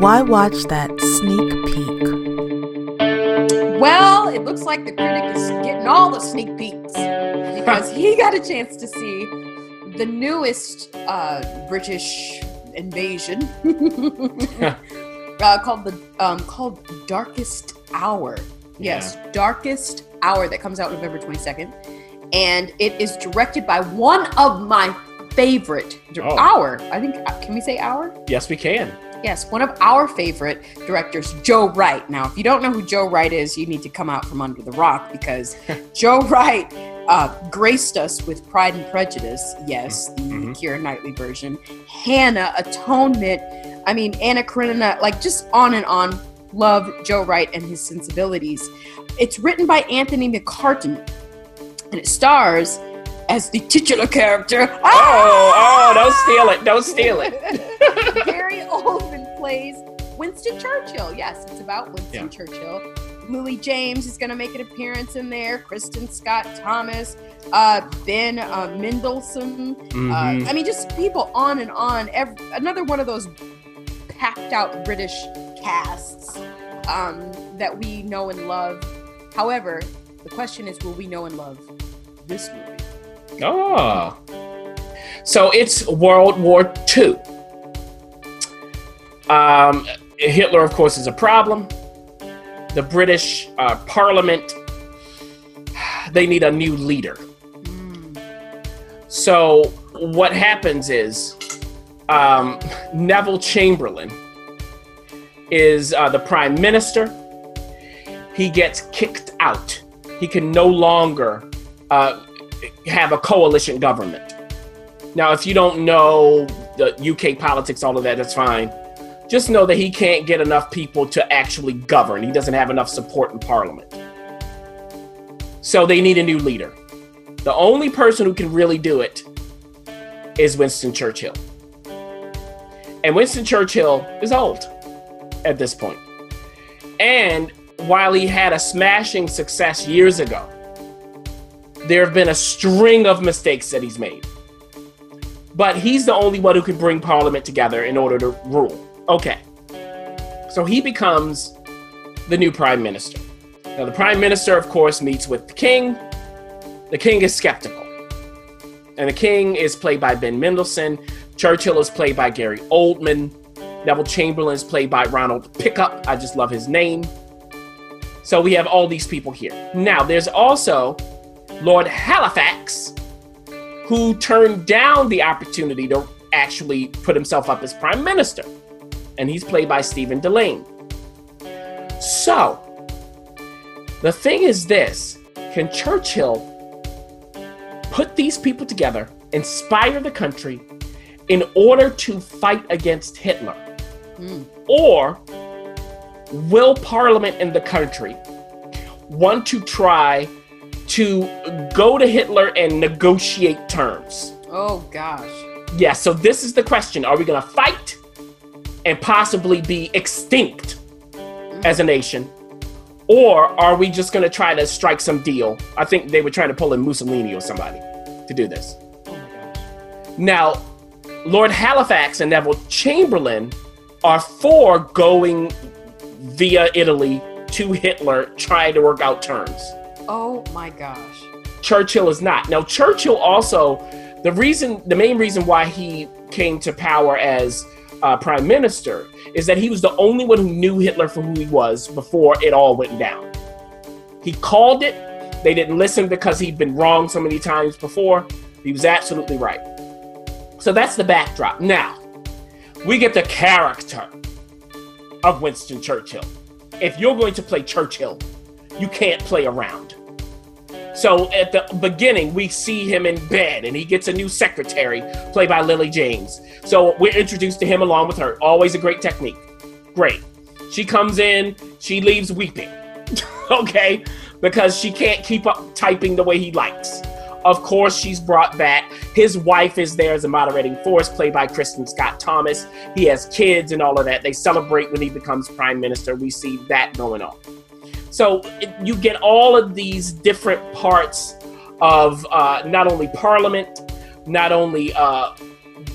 why watch that sneak peek? Well, it looks like the critic is getting all the sneak peeks because he got a chance to see the newest uh, British invasion uh, called the um, called Darkest Hour. Yes, Darkest Hour that comes out November twenty second, and it is directed by one of my favorite dir- Oh. our. I think uh, can we say hour? Yes, we can. Yes, one of our favorite directors, Joe Wright. Now, if you don't know who Joe Wright is, you need to come out from under the rock because Joe Wright uh, graced us with Pride and Prejudice. Yes, the Mhm. Keira Knightley version. Hanna, Atonement. I mean, Anna Karenina, like just on and on. Love Joe Wright and his sensibilities. It's written by Anthony McCarten and it stars as the titular character. Oh, oh, don't steal it. Don't steal it. Gary Oldman plays Winston Churchill. Yes, it's about Winston Yeah. Churchill. Lily James is going to make an appearance in there. Kristin Scott Thomas, uh, Ben uh, Mendelsohn. Mhm. Uh, I mean, just people on and on. Ev another one of those packed out British casts um, that we know and love. However, the question is, will we know and love this movie? Oh. So it's World War II. Um, Hitler, of course, is a problem. The British uh, Parliament, they need a new leader. So what happens is um, Neville Chamberlain is uh, the prime minister. He gets kicked out. He can no longer uh, have a coalition government. Now, if you don't know the UK politics, all of that, that's fine. Just know that he can't get enough people to actually govern. He doesn't have enough support in parliament. So they need a new leader. The only person who can really do it is Winston Churchill. And Winston Churchill is old at this point. And while he had a smashing success years ago, there have been a string of mistakes that he's made. But he's the only one who can bring Parliament together in order to rule. Okay. So he becomes the new Prime Minister. Now, the Prime Minister, of course, meets with the King. The King is skeptical. And the King is played by Ben Mendelsohn. Churchill is played by Gary Oldman. Neville Chamberlain is played by Ronald Pickup. I just love his name. So we have all these people here. Now, there's also Lord Halifax, who turned down the opportunity to actually put himself up as prime minister. And he's played by Stephen Dillane. So, the thing is this can Churchill put these people together, inspire the country in order to fight against Hitler? Hmm. Or will Parliament in the country want to try to go to Hitler and negotiate terms? Oh gosh. Yeah, so this is the question. Are we going to fight and possibly be extinct as a nation? Or are we just going to try to strike some deal? I think they were trying to pull in Mussolini or somebody to do this. Oh my gosh. Now, Lord Halifax and Neville Chamberlain are for going via Italy to Hitler, trying to work out terms. Oh my gosh. Churchill is not. Now, Churchill also, the reason, the main reason why he came to power as uh, prime minister is that he was the only one who knew Hitler for who he was before it all went down. He called it. They didn't listen because he'd been wrong so many times before. He was absolutely right. So that's the backdrop. Now, we get the character of Winston Churchill. If you're going to play Churchill, you can't play around. So at the beginning, we see him in bed and he gets a new secretary played by Lily James. So we're introduced to him along with her. Always a great technique. Great. She comes in, she leaves weeping. okay? Because she can't keep up typing the way he likes. Of course, she's brought back. His wife is there as a moderating force, played by Kristin Scott Thomas. He has kids and all of that. They celebrate when he becomes prime minister. We see that going on. So it- you get all of these different parts of uh, not only Parliament, not only uh,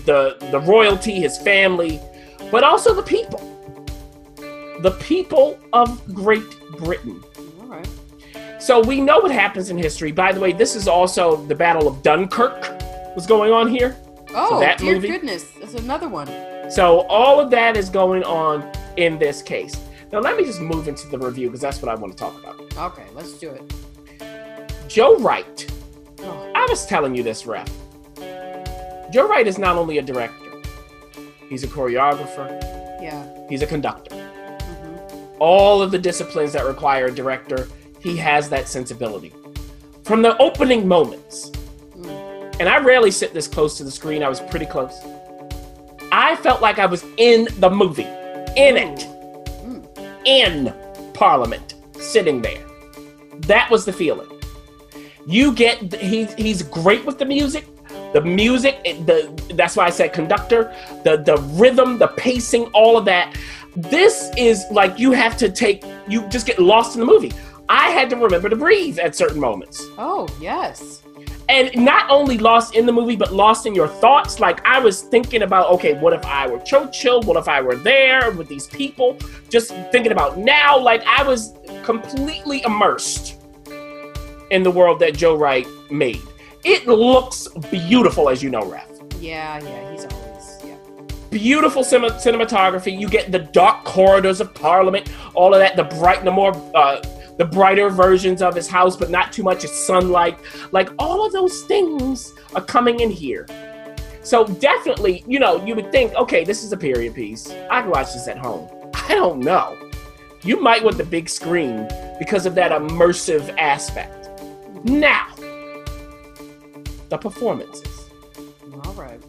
the the royalty, his family, but also the people. the people of Great Britain. All right. So we know what happens in history. By the way, this is also the Battle of Dunkirk was going on here. Oh, that dear movie- goodness. That's another one. So all of that is going on in this case. Now let me just move into the review because that's what I want to talk about. Okay, let's do it. Joe Wright. Oh, I was telling you this, ref. Joe Wright is not only a director, he's a choreographer, yeah. he's a conductor. hmm All of the disciplines that require a director, he has that sensibility. From the opening moments, Mm. and I rarely sit this close to the screen, I was pretty close. I felt like I was in the movie, in it. In Parliament, sitting there. That was the feeling. You get he's he's great with the music. The music, the that's why I said conductor, the the rhythm, the pacing, all of that. This is like you have to take you just get lost in the movie. I had to remember to breathe at certain moments Oh, yes. And not only lost in the movie but lost in your thoughts. Like i was thinking about okay what if i were churchill? What if i were there with these people? Just thinking about now like i was completely immersed in the world that joe wright made. It looks beautiful as you know ref Yeah, yeah. He's always, yeah. beautiful cin- cinematography. You get the dark corridors of parliament all of that the bright the more uh, the brighter versions of his house but not too much sunlight. Like all of those things are coming in here. So definitely you know you would think okay this is a period piece. I can watch this at home. I don't know. You might want the big screen because of that immersive aspect. Now the performances. All right.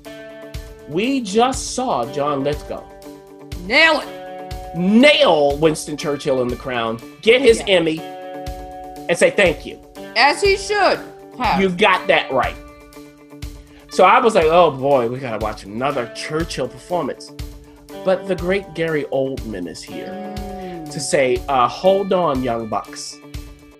we just saw john lithgow. Nail it. Nail Winston Churchill in the crown, get his Yeah. Emmy, and say thank you. As he should have. You got that right. So I was like, oh boy, we gotta watch another Churchill performance. But the great Gary Oldman is here Mm. to say, uh, hold on, young bucks.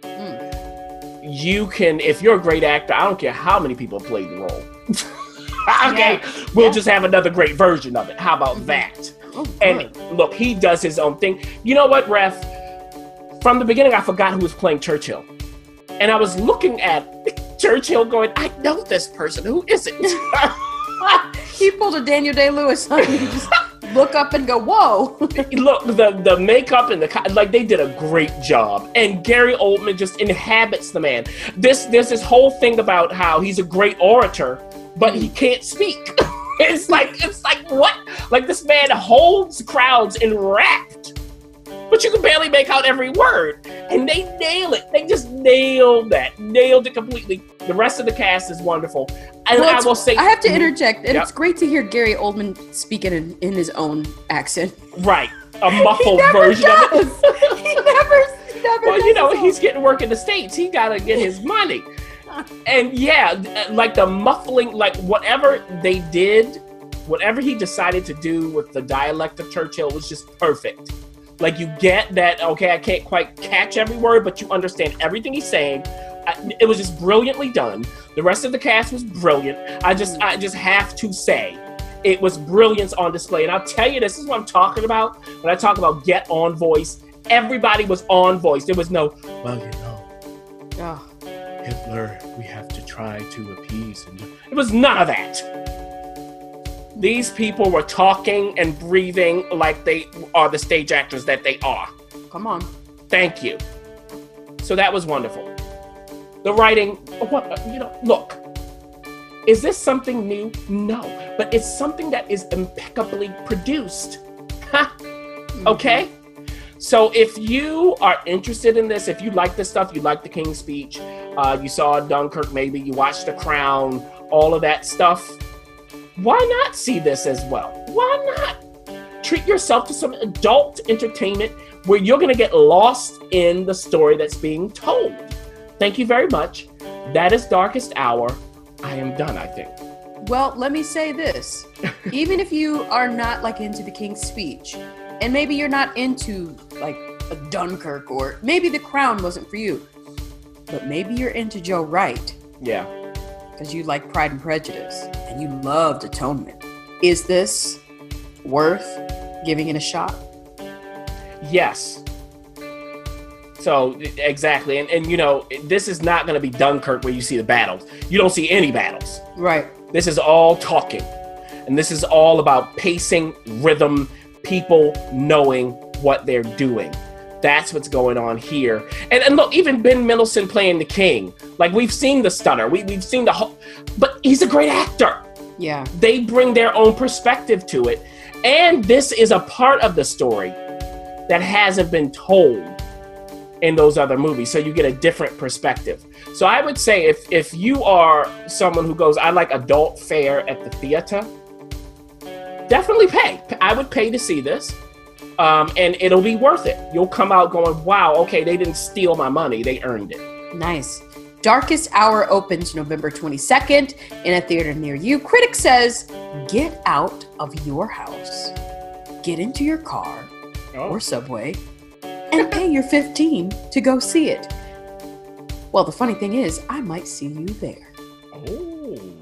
Mm. You can, if you're a great actor, I don't care how many people played the role. okay, Yeah. we'll Yeah. just have another great version of it. How about Mhm. that? Oh, And look, he does his own thing. You know what, Ref? From the beginning, I forgot who was playing Churchill. And I was looking at Churchill going, I know this person. Who is it? he pulled a Daniel Day Lewis on you. Just look up and go, whoa. look, the, the makeup and the, like, they did a great job. And Gary Oldman just inhabits the man. This, there's this whole thing about how he's a great orator, but he can't speak. It's like, it's like, what? Like, this man holds crowds enwrapped. but you can barely make out every word. And they nail it. They just nailed that. Nailed it completely. The rest of the cast is wonderful. And Well, I will say I have to interject, and Yep. it's great to hear Gary Oldman speaking in, in his own accent. right. A muffled version of it. does. he never, never Well, does you know, he's getting work in the States. He gotta get his money. And yeah, uh, like the muffling, like whatever they did, whatever he decided to do with the dialect of Churchill was just perfect. Like you get that, okay, I can't quite catch every word, but you understand everything he's saying. I, it was just brilliantly done. The rest of the cast was brilliant. I just, I just have to say, it was brilliance on display. And I'll tell you, this is what I'm talking about when I talk about get on voice. Everybody was on voice. There was no, well, you know, Oh, Hitler, we have to try to appease him. It was none of that. These people were talking and breathing like they are the stage actors that they are. come on. Thank you. So that was wonderful. The writing, what uh, you know, look. Is this something new? No, but it's something that is impeccably produced. Ha! Mm-hmm. Okay? So if you are interested in this, if you like this stuff, you like the King's Speech, uh, you saw Dunkirk, maybe you watched The Crown, all of that stuff, why not see this as well? Why not treat yourself to some adult entertainment where you're going to get lost in the story that's being told? Thank you very much. That is Darkest Hour. I am done, I think. Well, let me say this. Even if you are not like into the King's speech, and maybe you're not into like a Dunkirk or maybe the crown wasn't for you, but maybe you're into Joe Wright Yeah. because you like Pride and Prejudice and you loved Atonement. Is this worth giving it a shot? Yes. So exactly, and and you know this is not going to be Dunkirk where you see the battles. You don't see any battles. Right. This is all talking, and this is all about pacing, rhythm, people knowing what they're doing. That's what's going on here. And, and look, even Ben Mendelsohn playing the king, like we've seen the stunner, we, we've seen the whole, but he's a great actor. Yeah. They bring their own perspective to it. And this is a part of the story that hasn't been told in those other movies. So you get a different perspective. So I would say if if you are someone who goes, I like adult fare at the theater, definitely pay. I would pay to see this. Um, and it'll be worth it. You'll come out going, wow, okay, they didn't steal my money, they earned it. Nice. Darkest Hour opens November 22nd in a theater near you. Critic says, get out of your house, get into your car or subway, and pay your 15 to go see it. Well, the funny thing is, I might see you there. Oh.